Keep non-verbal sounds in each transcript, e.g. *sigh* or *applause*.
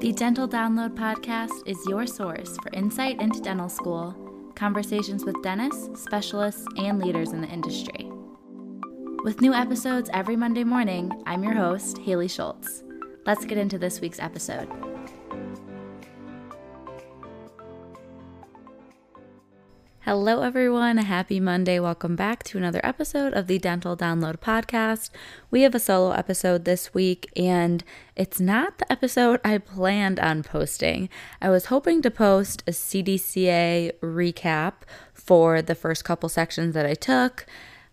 The Dental Download podcast is your source for insight into dental school, conversations with dentists, specialists, and leaders in the industry. With new episodes every Monday morning, I'm your host, Haley Schultz. Let's get into this week's episode. Hello, everyone. Happy Monday. Welcome back to another episode of the Dental Download Podcast. We have a solo episode this week, and it's not the episode I planned on posting. I was hoping to post a CDCA recap for the first couple sections that I took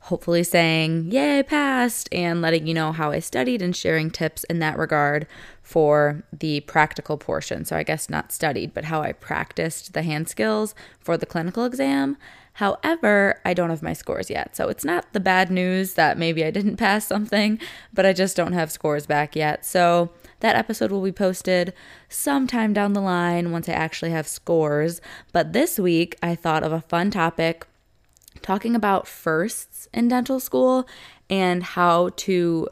hopefully saying, Yay, passed, and letting you know how I studied and sharing tips in that regard for the practical portion. So, I guess not studied, but how I practiced the hand skills for the clinical exam. However, I don't have my scores yet. So, it's not the bad news that maybe I didn't *laughs* pass something, but I just don't have scores back yet. So, that episode will be posted sometime down the line once I actually have scores. But this week, I thought of a fun topic talking about firsts in dental school and how to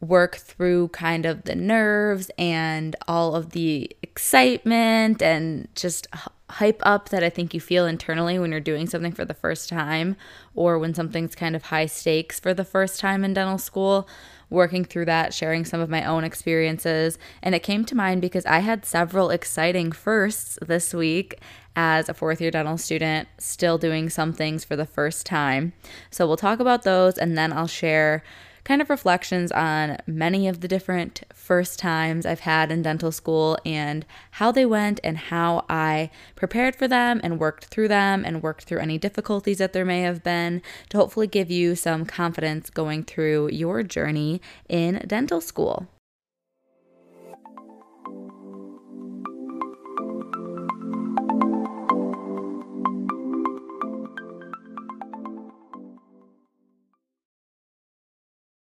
work through kind of the nerves and all of the excitement and just hype up that I think you feel internally when you're doing something for the first time or when something's kind of high stakes for the first time in dental school. Working through that, sharing some of my own experiences. And it came to mind because I had several exciting firsts this week as a fourth year dental student, still doing some things for the first time. So we'll talk about those and then I'll share kind of reflections on many of the different first times I've had in dental school and how they went and how I prepared for them and worked through them and worked through any difficulties that there may have been to hopefully give you some confidence going through your journey in dental school.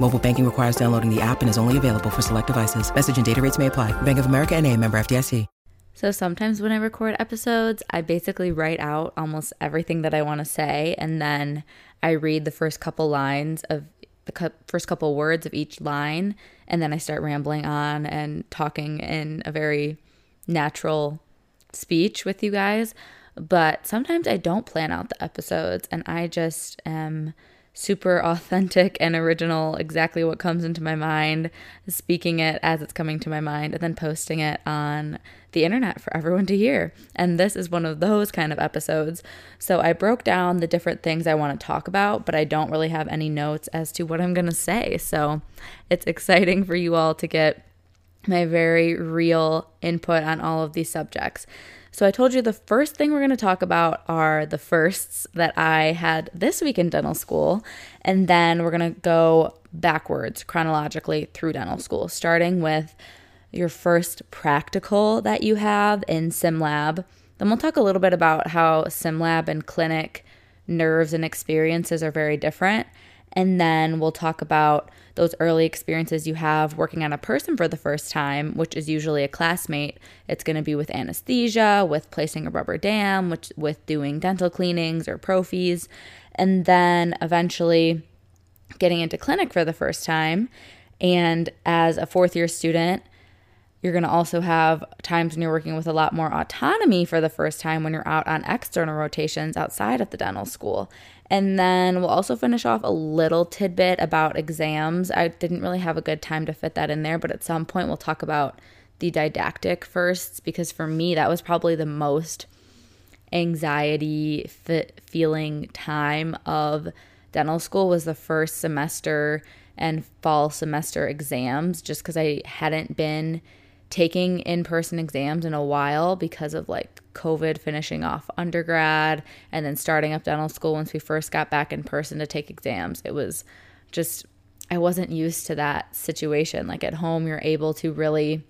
Mobile banking requires downloading the app and is only available for select devices. Message and data rates may apply. Bank of America and a member FDIC. So sometimes when I record episodes, I basically write out almost everything that I want to say, and then I read the first couple lines of the first couple words of each line, and then I start rambling on and talking in a very natural speech with you guys. But sometimes I don't plan out the episodes, and I just am super authentic and original, exactly what comes into my mind, speaking it as it's coming to my mind, and then posting it on the internet for everyone to hear. And this is one of those kind of episodes. So I broke down the different things I want to talk about, but I don't really have any notes as to what I'm going to say. So it's exciting for you all to get my very real input on all of these subjects. So, I told you the first thing we're going to talk about are the firsts that I had this week in dental school. And then we're going to go backwards chronologically through dental school, starting with your first practical that you have in SimLab. Then we'll talk a little bit about how SimLab and clinic nerves and experiences are very different. And then we'll talk about those early experiences you have working on a person for the first time, which is usually a classmate. It's going to be with anesthesia, with placing a rubber dam, which, with doing dental cleanings or prophies, and then eventually getting into clinic for the first time. And as a fourth year student, you're going to also have times when you're working with a lot more autonomy for the first time when you're out on external rotations outside of the dental school. And then we'll also finish off a little tidbit about exams. I didn't really have a good time to fit that in there, but at some point we'll talk about the didactic firsts because for me, that was probably the most anxiety feeling time of dental school was the first semester and fall semester exams just because I hadn't been taking in person exams in a while because of like COVID finishing off undergrad and then starting up dental school once we first got back in person to take exams. It was just, I wasn't used to that situation. Like at home, you're able to really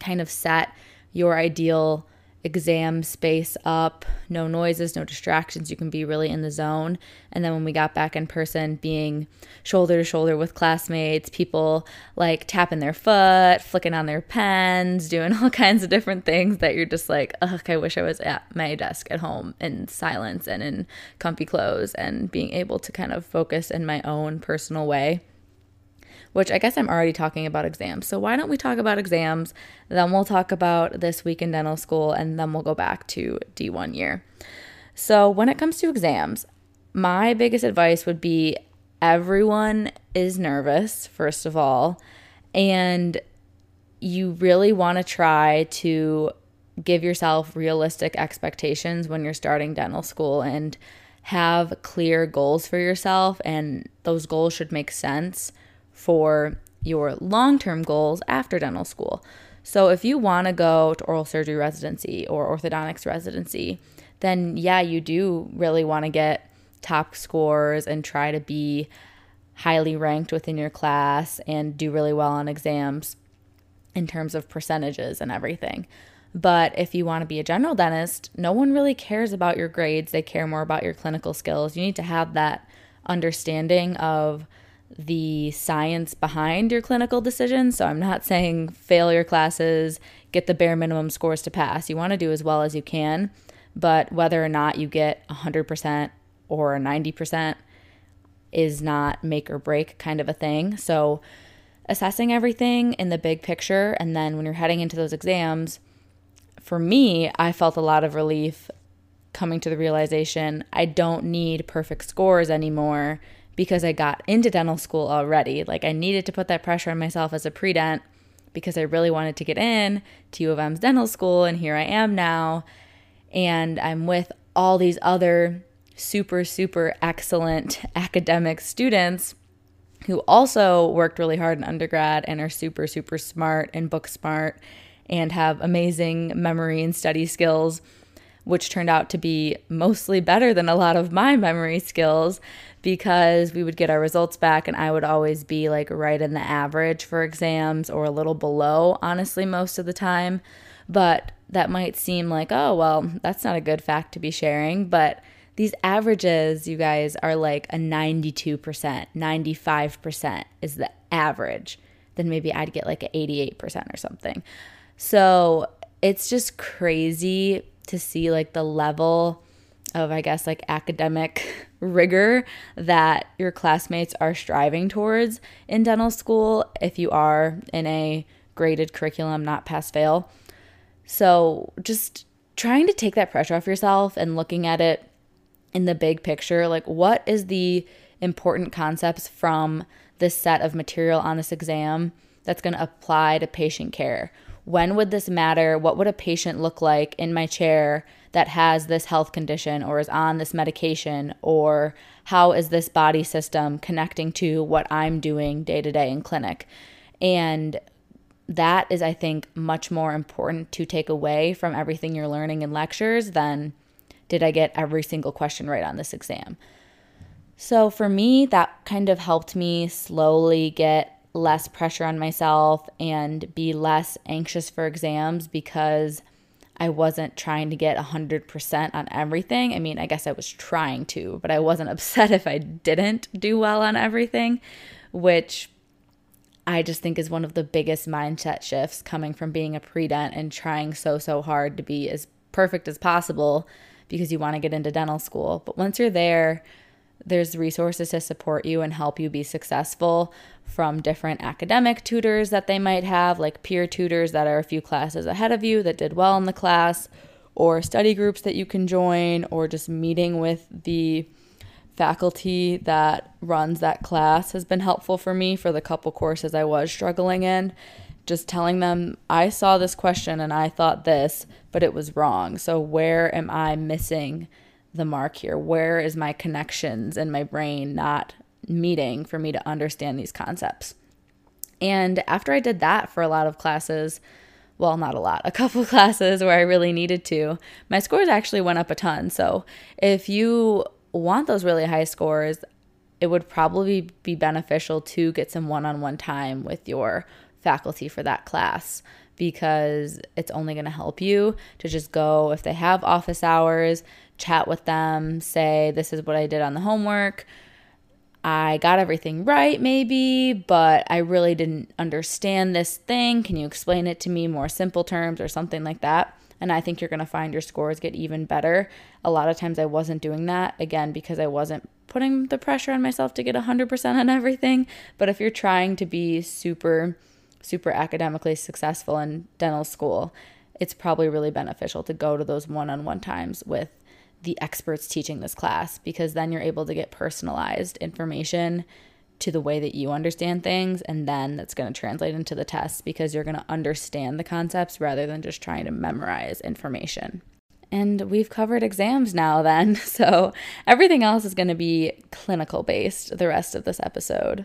kind of set your ideal exam space up, no noises, no distractions. You can be really in the zone. And then when we got back in person, being shoulder to shoulder with classmates, people like tapping their foot, flicking on their pens, doing *laughs* all kinds of different things that you're just like, ugh, I wish I was at my desk at home in silence and in comfy clothes and being able to kind of focus in my own personal way which I guess I'm already talking about exams. So why don't we talk about exams? Then we'll talk about this week in dental school, and then we'll go back to D1 year. So when it comes to exams, my biggest advice would be everyone is nervous, first of all, and you really want to try to give yourself realistic expectations when you're starting dental school and have clear goals for yourself and those goals should make sense for your long term goals after dental school. So, if you want to go to oral surgery residency or orthodontics residency, then yeah, you do really want to get top scores and try to be highly ranked within your class and do really well on exams in terms of percentages and everything. But if you want to be a general dentist, no one really cares about your grades. They care more about your clinical skills. You need to have that understanding of the science behind your clinical decisions. So I'm not saying fail your classes, get the bare minimum scores to pass. You want to do as well as you can, but whether or not you get 100% or 90% is not make or break kind of a thing. So assessing everything in the big picture and then when you're heading into those exams, for me, I felt a lot of relief coming to the realization I don't need perfect scores anymore because I got into dental school already. Like I needed to put that pressure on myself as a pre-dent because I really wanted to get in to U of M's dental school and here I am now and I'm with all these other super super excellent *laughs* academic students who also worked really hard in undergrad and are super super smart and book smart and have amazing memory and study skills which turned out to be mostly better than a lot of my memory skills because we would get our results back and I would always be like right in the average for exams or a little below, honestly, most of the time. But that might seem like, oh, well, that's not a good fact to be sharing. But these averages, you guys, are like a 92%, 95% is the average. Then maybe I'd get like an 88% or something. So it's just crazy to see like the level of, I guess, like academic *laughs* rigor that your classmates are striving towards in dental school if you are in a graded curriculum, not pass fail. So just trying to take that pressure off yourself and looking at it in the big picture like, what is the important concepts from this set of material on this exam that's going to apply to patient care? When would this matter? What would a patient look like in my chair that has this health condition or is on this medication? Or how is this body system connecting to what I'm doing day to day in clinic? And that is, I think, much more important to take away from everything you're learning in lectures than did I get every single question right on this exam. So for me, that kind of helped me slowly get less pressure on myself and be less anxious for exams because I wasn't trying to get 100% on everything. I mean, I guess I was trying to, but I wasn't *laughs* upset if I didn't do well on everything, which I just think is one of the biggest mindset shifts coming from being a pre-dent and trying so so hard to be as perfect as possible because you want to get into dental school. But once you're there, there's resources to support you and help you be successful from different academic tutors that they might have, like peer tutors that are a few classes ahead of you that did well in the class, or study groups that you can join, or just meeting with the faculty that runs that class has been helpful for me for the couple courses I was struggling in. Just telling them, I saw this question and I thought this, but it was wrong. So, where am I missing? The mark here? Where is my connections in my brain not meeting for me to understand these concepts? And after I did that for a lot of classes, well, not a lot, a *laughs* couple classes where I really needed to, my scores actually went up a ton. So if you want those really high scores, it would probably be beneficial to get some one on one time with your faculty for that class because it's only going to help you to just go if they have office hours, chat with them, say, This is what I did on the homework. I got everything right, maybe, but I really didn't understand this thing. Can you explain it to me more simple terms or something like that? And I think you're going to find your scores get even better. A lot of times I wasn't doing that, again, because I wasn't putting the pressure on myself to get 100% on everything. But if you're trying to be super super academically successful in dental school, it's probably really beneficial to go to those one on one times with the experts teaching this class because then you're able to get personalized information to the way that you understand things and then that's going to translate into the test because you're going to understand the concepts rather than just trying to memorize information. And we've covered exams now then, *laughs* so everything else is going to be clinical based the rest of this episode.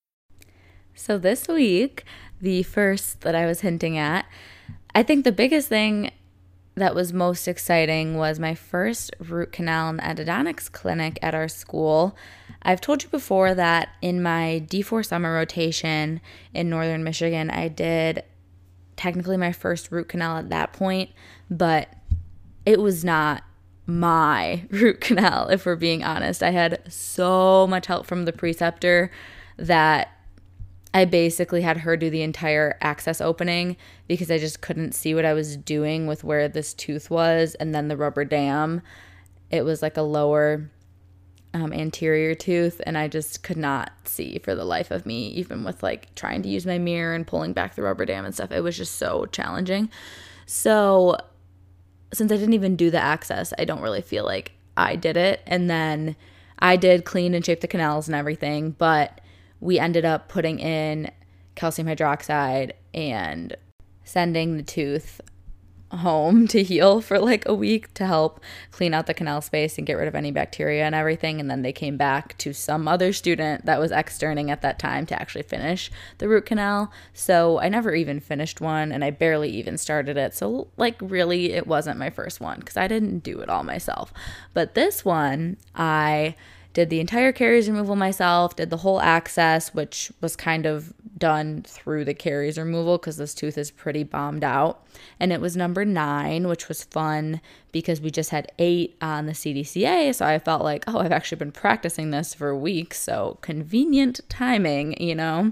So, this week, the first that I was hinting at, I think the biggest thing that was most exciting was my first root canal and endodontics clinic at our school. I've told you before that in my D4 summer rotation in northern Michigan, I did technically my first root canal at that point, but it was not my *laughs* root canal, if we're being honest. I had so much help from the preceptor that I basically had her do the entire access opening because I just couldn't see what I was doing with where this tooth was and then the rubber dam. It was like a lower um, anterior tooth, and I just could not see for the life of me, even with like trying to use my mirror and pulling back the rubber dam and stuff. It was just so challenging. So, since I didn't even do the access, I don't really feel like I did it. And then I did clean and shape the canals and everything, but we ended up putting in calcium hydroxide and sending the tooth home to heal for like a week to help clean out the canal space and get rid of any bacteria and everything. And then they came back to some other student that was externing at that time to actually finish the root canal. So I never even finished one and I barely even started it. So, like, really, it wasn't my first one because I didn't do it all myself. But this one, I did the entire caries removal myself, did the whole access, which was kind of done through the caries removal because this tooth is pretty bombed out. And it was number nine, which was fun because we just had eight on the CDCA. So I felt like, oh, I've actually been practicing this for weeks. So convenient timing, you know?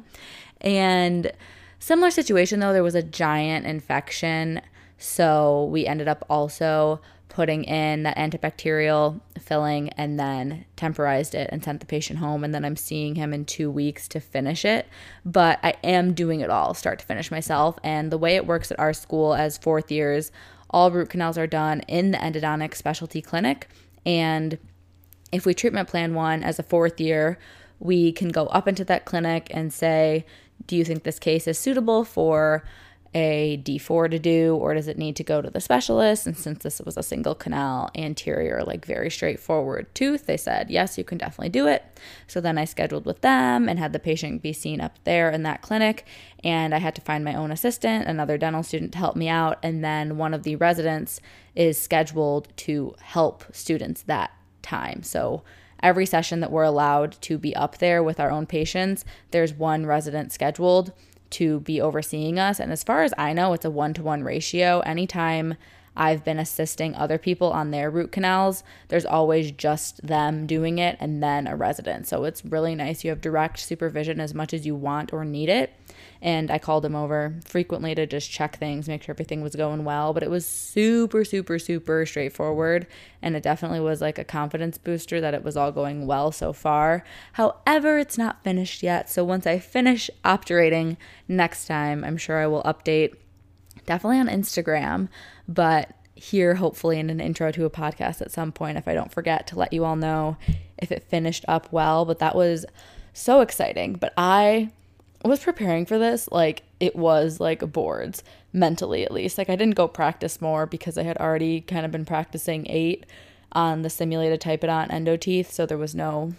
And similar situation though, there was a giant infection. So we ended up also putting in that antibacterial filling and then temporized it and sent the patient home. And then I'm seeing him in two weeks to finish it. But I am doing it all start to finish myself. And the way it works at our school as fourth years, all root canals are done in the endodontic specialty clinic. And if we treatment plan one as a fourth year, we can go up into that clinic and say, Do you think this case is suitable for a D4 to do, or does it need to go to the specialist? And since this was a single canal anterior, like very straightforward tooth, they said, yes, you can definitely do it. So then I scheduled with them and had the patient be seen up there in that clinic. And I had to find my own assistant, another dental student to help me out. And then one of the residents is scheduled to help students that time. So every session that we're allowed to be up there with our own patients, there's one resident scheduled to be overseeing us. And as far as I know, it's a one to one ratio. Anytime I've been assisting other people on their root canals, there's always just them doing it and then a resident. So it's really nice. You have direct supervision as much as you want or need it. And I called him over frequently to just check things, make sure everything was going well. But it was super, super, super straightforward. And it definitely was like a confidence booster that it was all going well so far. However, it's not finished yet. So once I finish obturating next time, I'm sure I will update definitely on Instagram, but here hopefully in an intro to a podcast at some point if I don't forget to let you all know if it finished up well. But that was so exciting. But I was preparing for this like it was like boards mentally at least. Like I didn't go practice more because I had already kind of been practicing eight on the simulated typodont endo teeth, so there was no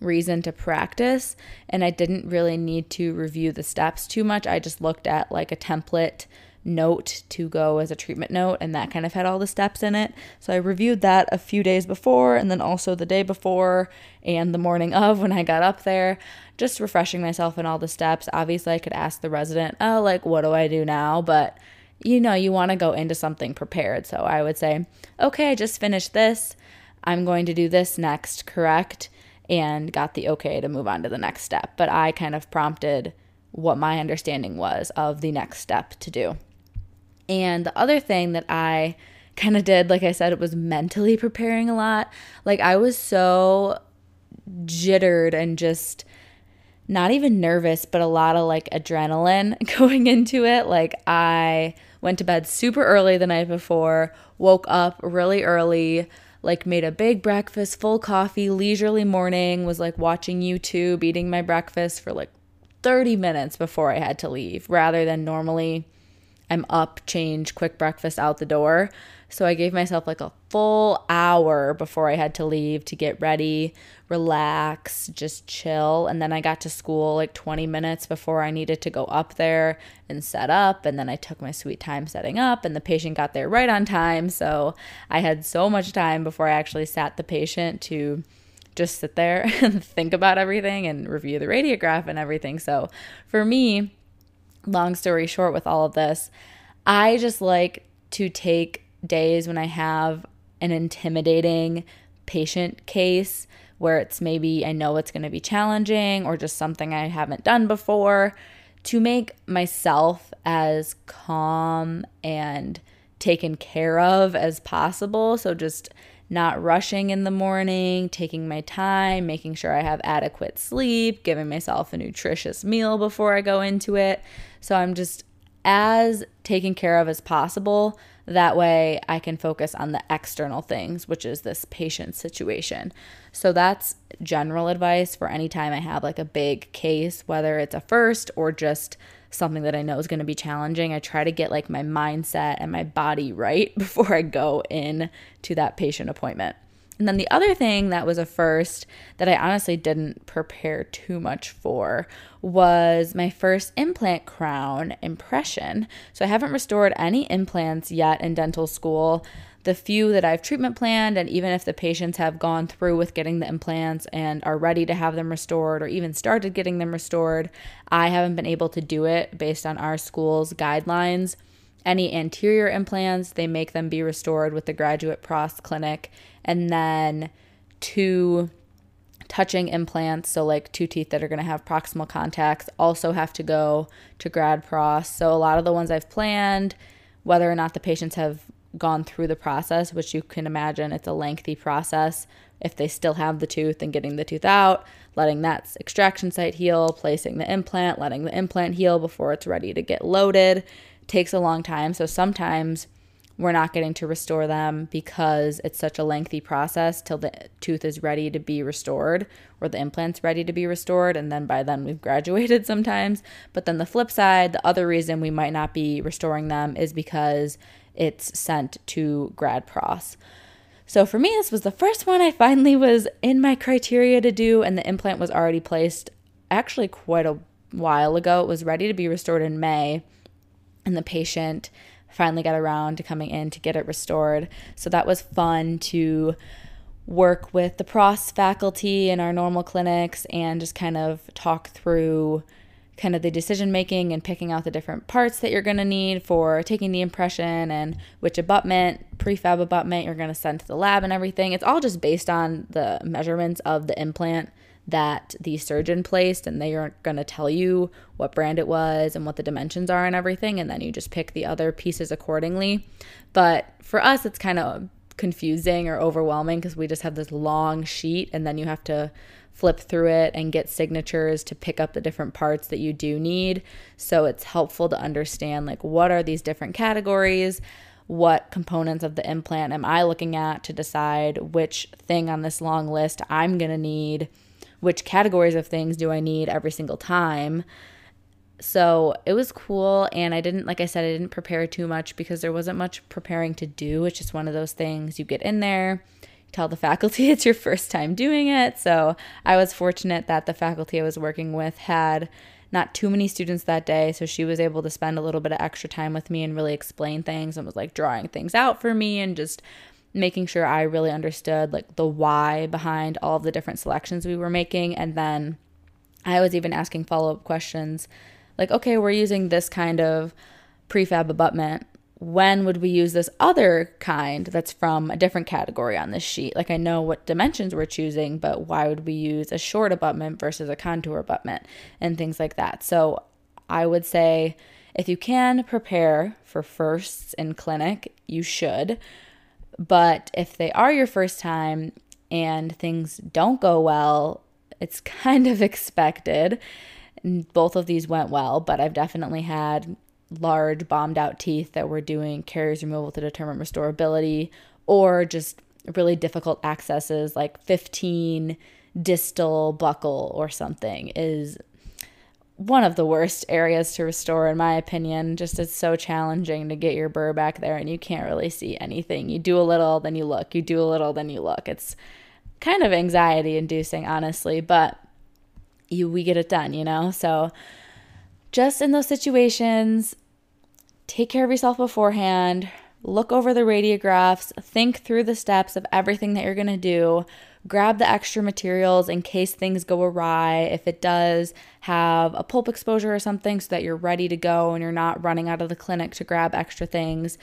reason to practice and I didn't really need to review the steps too much. I just looked at like a template note to go as a treatment note and that kind of had all the steps in it. So I reviewed that a few days before and then also the day before and the morning of when I got up there, just refreshing myself in all the steps. Obviously, I could ask the resident, "Oh, like what do I do now?" but you know, you want to go into something prepared. So I would say, "Okay, I just finished this. I'm going to do this next, correct?" and got the okay to move on to the next step. But I kind of prompted what my understanding was of the next step to do. And the other thing that I kind of did, like I said, it was mentally preparing a lot. Like I was so jittered and just not even nervous, but a lot of like adrenaline *laughs* going into it. Like I went to bed super early the night before, woke up really early, like made a big breakfast, full coffee, leisurely morning, was like watching YouTube, eating my breakfast for like 30 minutes before I had to leave rather than normally I'm up, change, quick breakfast out the door. So I gave myself like a full hour before I had to leave to get ready, relax, just chill. And then I got to school like 20 minutes before I needed to go up there and set up. And then I took my sweet time setting up, and the patient got there right on time. So I had so much time before I actually sat the patient to just sit there *laughs* and think about everything and review the radiograph and everything. So for me, long story short, with all of this, I just like to take days when I have an intimidating patient case where it's maybe I know it's going to be challenging or just something I haven't done before to make myself as calm and taken care of as possible. So just not rushing in the morning, taking my time, making sure I have adequate sleep, giving myself a nutritious meal before I go into it. So I'm just as taken care of as possible. That way I can focus on the external things, which is this patient situation. So that's general advice for any time I have like a big case, whether it's a first or just something that I know is going to be challenging. I try to get like my mindset and my body *laughs* right before I go in to that patient appointment. And then the other thing that was a first that I honestly didn't prepare too much for was my first implant crown impression. So I haven't restored any implants yet in dental school the few that I've treatment planned, and even if the patients have gone through with getting the implants and are ready to have them restored or even started getting them restored, I haven't been able to do it based on our school's guidelines. Any anterior implants, they make them be restored with the graduate pros clinic, and then two touching implants, so like two teeth that are going to have proximal contacts, also have to go to grad pros. So a lot of the ones I've planned, whether or not the patients have gone through the process, which you can imagine it's a lengthy process. If they still have the tooth and getting the tooth out, letting that extraction site heal, placing the implant, letting the implant heal before it's ready to get loaded takes a long time. So sometimes we're not getting to restore them because it's such a lengthy process till the tooth is ready to be restored or the implant's ready to be restored. And then by then we've *laughs* graduated sometimes. But then the flip side, the other reason we might not be restoring them is because it's sent to grad pros. So for me, this was the first one I finally was in my criteria to do, and the implant was already placed actually quite a while ago. It was ready to be restored in May, and the patient finally got around to coming in to get it restored. So that was fun to work with the pros faculty in our normal clinics and just kind of talk through kind of the decision making and picking out the different parts that you're going to need for taking the impression and which abutment, prefab abutment you're going to send to the lab and everything. It's all just based on the measurements of the implant that the surgeon placed and they aren't going to tell you what brand it was and what the dimensions are and everything and then you just pick the other pieces accordingly. But for us it's kind of confusing or overwhelming because we just have this long sheet and then you have to flip through it and get signatures to pick up the different parts that you do need. So it's helpful to understand like what are these different categories? What components of the implant am I looking at to decide which thing on this long list I'm going to need? Which categories of things do I need every single time. So it was cool. And I didn't, like I said, I didn't prepare too much because there wasn't much preparing to do. It's just one of those things you get in there, tell the *laughs* faculty it's your first time doing it. So I was fortunate that the faculty I was working with had not too many students that day. So she was able to spend a little bit of extra time with me and really explain things and was like drawing things out for me and just making sure I really understood like the why behind all of the different selections we were making. And then I was even asking follow up questions like, okay, we're using this kind of prefab abutment. When would we use this other kind that's from a different category on this sheet? Like, I know what dimensions we're choosing, but why would we use a short abutment versus a contour abutment and things like that? So, I would say if you can prepare for firsts in clinic, you should. But if they are your first time and things don't go well, it's *laughs* kind of expected. Both of these went well, but I've definitely had large bombed out teeth that were doing caries removal to determine restorability or just really difficult accesses like 15 distal buccal or something is one of the worst areas to restore, in my opinion. Just it's so challenging to get your burr back there and you can't really see anything. You do a little, then you look. You do a little, then you look. It's kind of anxiety inducing, honestly, but you we get it done, you know? So just in those situations, take care of yourself beforehand, look over the radiographs, think through the steps of everything that you're going to do grab the extra materials in case things go awry. If it does have a pulp exposure or something, so that you're ready to go and you're not running out of the clinic to grab extra things.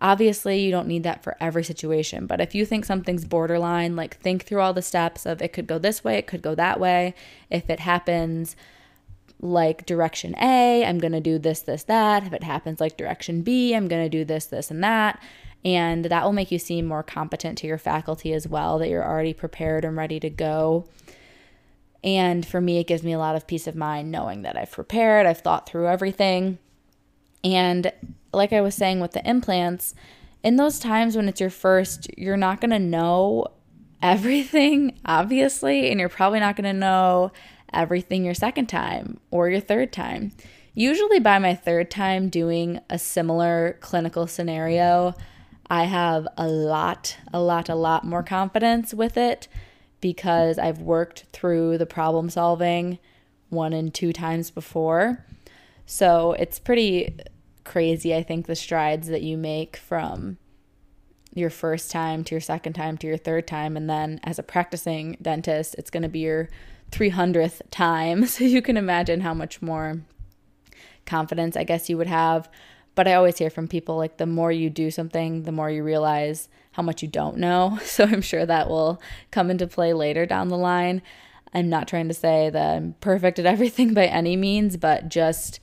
Obviously, you don't need that for every situation, but if you think something's borderline, like think through all the steps of it could go this way, it could go that way. If it happens like direction A, I'm going to do this, this, that. If it happens like direction B, I'm going to do this, this, and that. And that will make you seem more competent to your faculty as well, that you're already prepared and ready to go. And for me, it gives me a lot of peace of mind knowing that I've prepared, I've thought through everything. And like I was saying with the implants, in those times when it's your first, you're not going to know everything, obviously, and you're probably not going to know everything your second time or your third time. Usually, by my third time doing a similar clinical scenario, I have a lot, a lot, a lot more confidence with it because I've worked through the problem solving one and two times before. So it's pretty crazy, I think, the strides that you make from your first time to your second time to your third time. And then as a practicing dentist, it's going to be your 300th time. *laughs* So you can imagine how much more confidence I guess you would have but I always hear from people like the more you do something, the more you realize how much you don't know. *laughs* So I'm sure that will come into play later down the line. I'm not trying to say that I'm perfect at *laughs* everything by any means, but just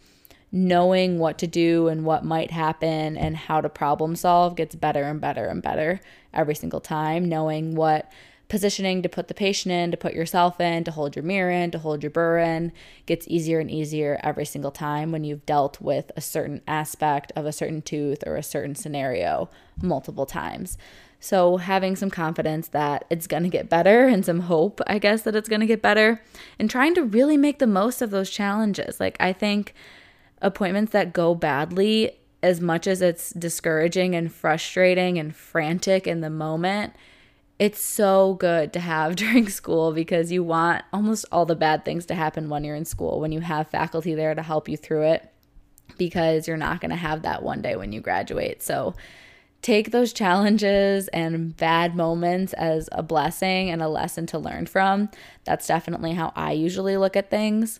knowing what to do and what might happen and how to problem solve gets better and better and better every single time. Knowing what positioning to put the patient in, to put yourself in, to hold your mirror in, to hold your burr in gets easier and easier every single time when you've dealt with a certain aspect of a certain tooth or a certain scenario multiple times. So, having some confidence that it's going to get better and some hope, I guess, that it's going to get better, and trying to really make the most of those challenges. Like, I think appointments that go badly, as much as it's discouraging and frustrating and frantic in the moment, it's so good to have *laughs* during school because you want almost all the bad things to happen when you're in school, when you have faculty there to help you through it, because you're not going to have that one day when you graduate. So take those challenges and bad moments as a blessing and a lesson to learn from. That's definitely how I usually look at things.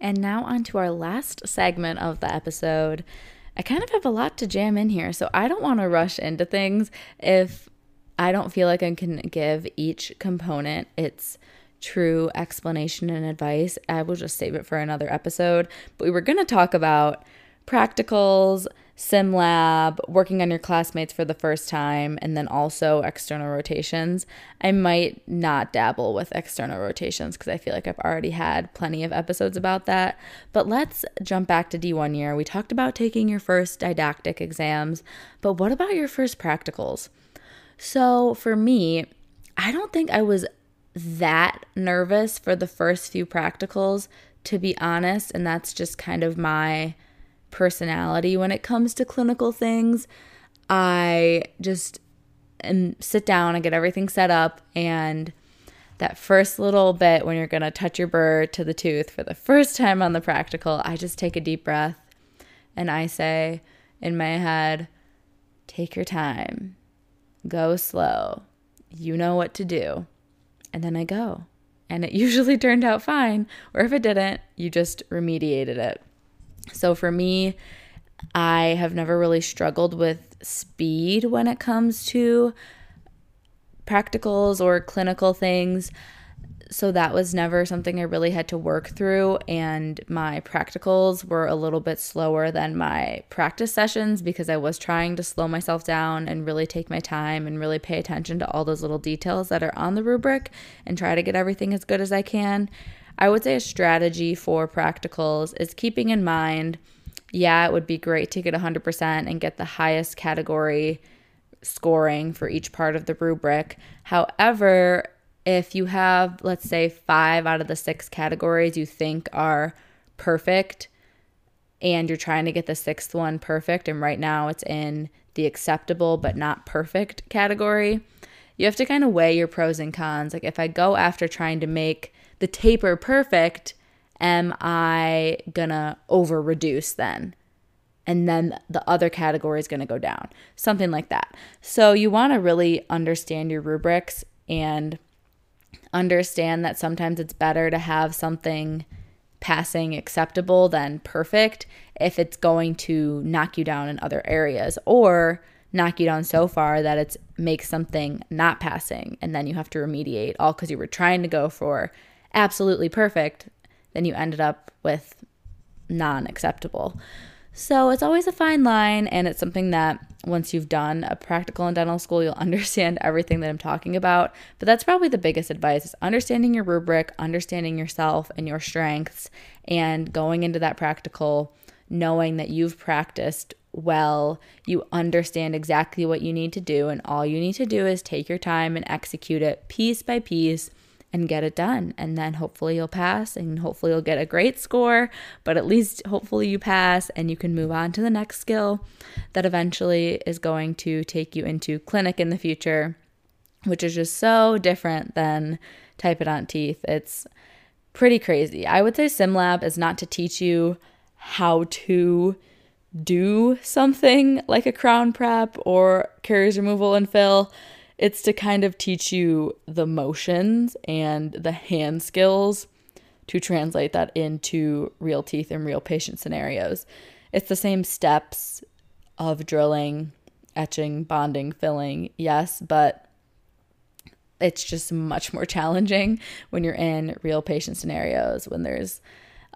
And now, on to our last segment of the episode. I kind of have a lot to jam in here, so I don't want to rush into things. If I don't feel like I can give each component its true explanation and advice. I will just save it for another episode. But we were going to talk about practicals, sim lab, working on your classmates for the first time, and then also external rotations. I might not dabble with external rotations because I feel like I've already had plenty of episodes about that. But let's jump back to D1 year. We talked about taking your first didactic exams, but what about your first practicals? So for me, I don't think I was that nervous for the first few practicals, to be honest. And that's just kind of my personality when it comes to clinical things. I just sit down and get everything set up and that first little bit when you're going to touch your burr to the tooth for the first time on the practical, I just take a deep breath and I say in my head, take your time go slow. You know what to do. And then I go. And it *laughs* usually turned out fine. Or if it didn't, you just remediated it. So for me, I have never really struggled with speed when it comes to practicals or clinical things so that was never something I really had to work through. And my practicals were a little bit slower than my practice sessions because I was trying to slow myself down and really take my time and really pay attention to all those little details that are on the rubric and try to get everything as good as I can. I would say a strategy for practicals is keeping in mind yeah, it would be great to get 100% and get the highest category scoring for each part of the rubric. However, if you have, let's say, five out of the six categories you think are perfect, and you're trying to get the sixth one perfect, and right now it's in the acceptable but not perfect category, you have to kind of weigh your pros and cons. Like, if I go after trying to make the taper perfect, am I gonna over reduce then? And then the other category is gonna go down, something like that. So, you wanna really understand your rubrics and understand that sometimes it's better to have something passing acceptable than perfect if it's going to knock you down in other areas or knock you down so far that it makes something not passing and then you have to remediate all because you were trying to go for absolutely perfect then you ended up with non-acceptable so it's always a fine line, and it's something that once you've done a practical in dental school, you'll *laughs* understand everything that I'm talking about. But that's probably the biggest advice is understanding your rubric, understanding yourself and your strengths, and going into that practical knowing that you've practiced well, you understand exactly what you need to do, and all you need to do is take your time and execute it piece by piece and get it done. And then hopefully you'll pass and hopefully you'll get a great score, but at least hopefully you pass and you can move on to the next skill that eventually is going to take you into clinic in the future, which is just so different than typodont teeth. It's pretty crazy. I would say SimLab is not to teach you how to do something like a crown prep or caries removal and fill it's to kind of teach you the motions and the hand skills to translate that into real teeth and real patient scenarios. It's the same steps of drilling, etching, bonding, filling, yes, but it's just much more *laughs* challenging when you're in real patient scenarios when there's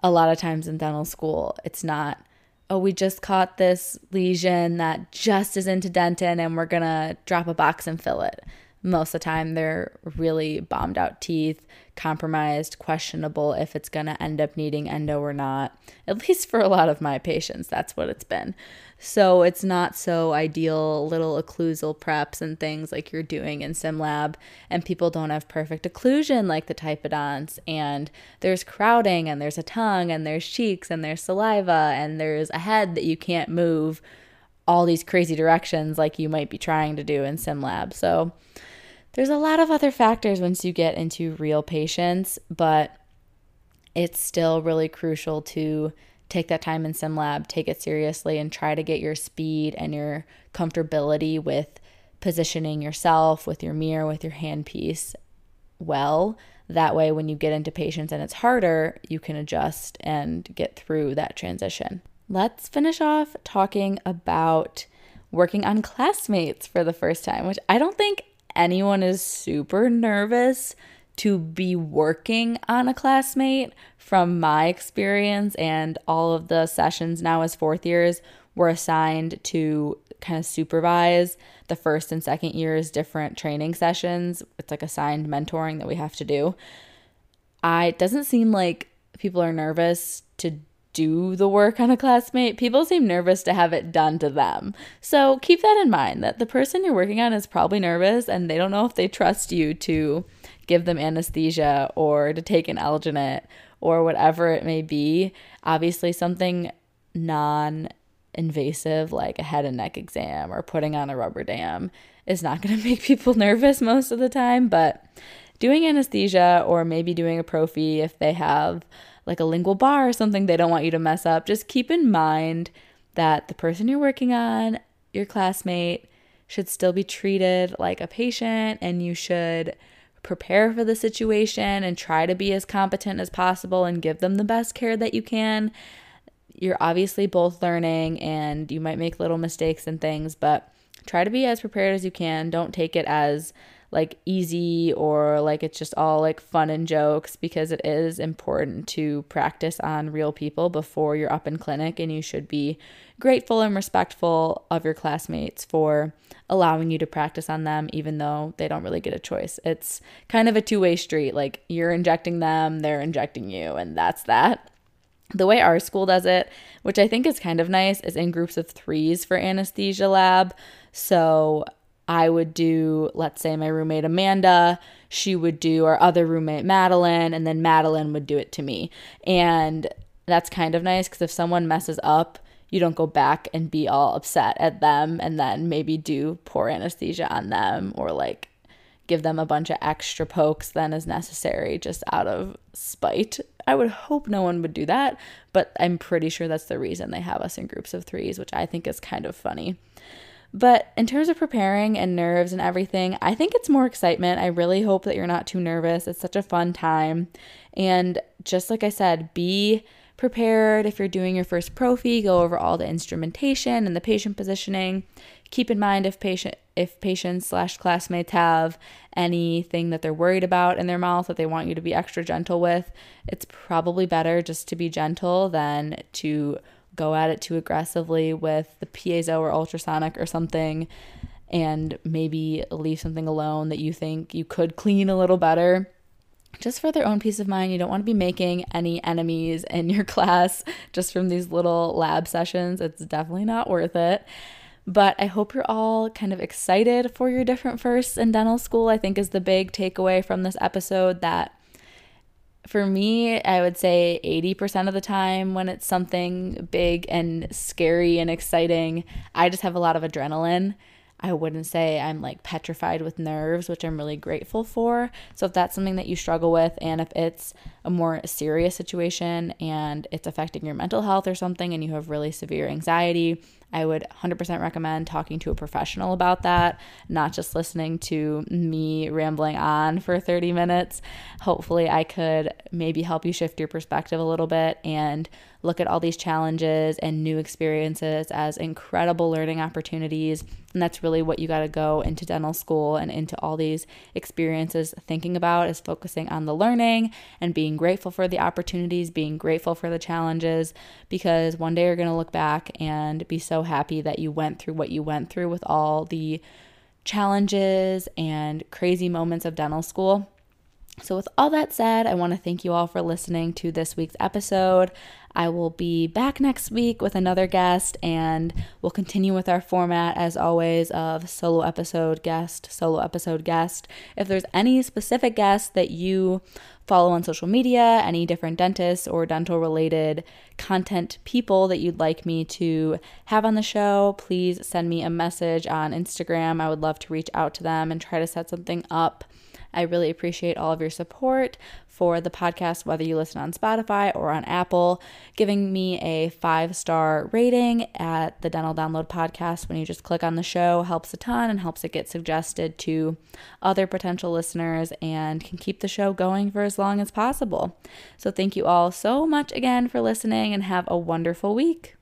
a lot of times in dental school it's not oh, we just caught this lesion that just is into dentin and we're going to drop a box and fill it. Most of the time, they're really bombed out teeth, compromised, questionable if it's going to end up needing endo or not. *laughs* At least for a lot of my patients, that's what it's been. So it's not so ideal little occlusal preps and things like you're doing in SimLab. And people don't have perfect occlusion like the typodonts. And there's crowding and there's a tongue and there's cheeks and there's saliva and there's a head that you can't move all these crazy directions like you might be trying to do in SimLab. So there's a lot of other factors once you get into real patients, but it's still really crucial to take that time in SimLab, take it seriously, and try to get your speed and your comfortability with positioning yourself with your mirror, with your handpiece well. That way, when you get into patients and it's harder, you can adjust and get through that transition. Let's finish off talking about working on classmates for the first time, which I don't think anyone is super nervous to be working on a classmate from my experience and all of the sessions now as fourth years were assigned to kind of supervise. The first and second years different training sessions. It's like assigned mentoring that we have to do. I it doesn't seem like people are nervous to do the work on a classmate, people seem nervous to have it done to them. So keep that in mind that the person you're working on is probably nervous and they don't know if they trust you to give them anesthesia or to take an alginate or whatever it may be. Obviously, something non invasive like a head and neck exam or putting on a rubber dam is not going *laughs* to make people nervous most of the time, but doing anesthesia or maybe doing a prophy if they have like a lingual bar or something they don't want you to mess up, just keep in mind that the person you're working on, your classmate, should still be treated like a patient and you should prepare for the situation and try to be as competent as possible and give them the best care that you can. You're obviously both learning and you might make little mistakes and things, but try to be as prepared as you can. Don't take it as like easy or like it's just all like fun and jokes because it is important to practice on real people before you're up in clinic and you should be grateful and respectful of your classmates for allowing you to practice on them even though they don't really get a choice. It's kind of a two-way street like you're injecting them, they're injecting you and that's that. The way our school does it, which I think is kind of nice, is in groups of threes for anesthesia lab. So I would do, let's say, my roommate Amanda, she would do our other roommate Madeline, and then Madeline would do it to me. And that's kind of nice because if someone messes up, you don't go back and be all upset at them and then maybe do poor anesthesia on them or like give them a bunch of extra pokes than is necessary just out of spite. I would hope no one would do that, but I'm pretty sure that's the reason they have us in groups of threes, which I think is kind of funny. But in terms of preparing and nerves and everything, I think it's more excitement. I really hope that you're not too nervous. It's such a fun time. And just like I said, be prepared if you're doing your first prophy, go over all the instrumentation and the patient positioning. Keep in mind if patient if patients slash classmates have anything that they're worried about in their mouth that they want you to be extra gentle with, it's probably better just to be gentle than to go at it too aggressively with the piezo or ultrasonic or something and maybe leave something alone that you think you could clean a little better. Just for their own peace of mind, you don't want to be making any enemies in your *laughs* class just from these little lab sessions. It's definitely not worth it. But I hope you're all kind of excited for your different firsts in dental school. I think is the big takeaway from this episode that for me, I would say 80% of the time when it's something big and scary and exciting, I just have a lot of adrenaline. I wouldn't say I'm like petrified with nerves, which I'm really grateful for. So, if that's something that you struggle with, and if it's a more serious situation and it's affecting your mental health or something, and you have really severe anxiety, I would 100% recommend talking to a professional about that, not just listening to me rambling on for 30 minutes. Hopefully, I could maybe help you shift your perspective a little bit and look at all these challenges and new experiences as incredible learning opportunities. And that's really what you got to go into dental school and into all these experiences thinking about is focusing on the learning and being grateful for the opportunities, being grateful for the challenges, because one day you're going to look back and be so happy that you went through what you went through with all the challenges and crazy moments of dental school. So, with all that said, I want to thank you all for listening to this week's episode. I will be back next week with another guest, and we'll continue with our format as always of solo episode guest, solo episode guest. If there's any specific guests that you follow on social media, any different dentists or dental related content people that you'd like me to have on the show, please send me a message on Instagram. I would love to reach out to them and try to set something up. I really appreciate all of your support for the podcast, whether you listen on Spotify or on Apple, giving me a five star rating at the Dental Download podcast when you just click on the show helps a ton and helps it get suggested to other potential listeners and can keep the show going for as long as possible. So, thank you all so much again for listening and have a wonderful week.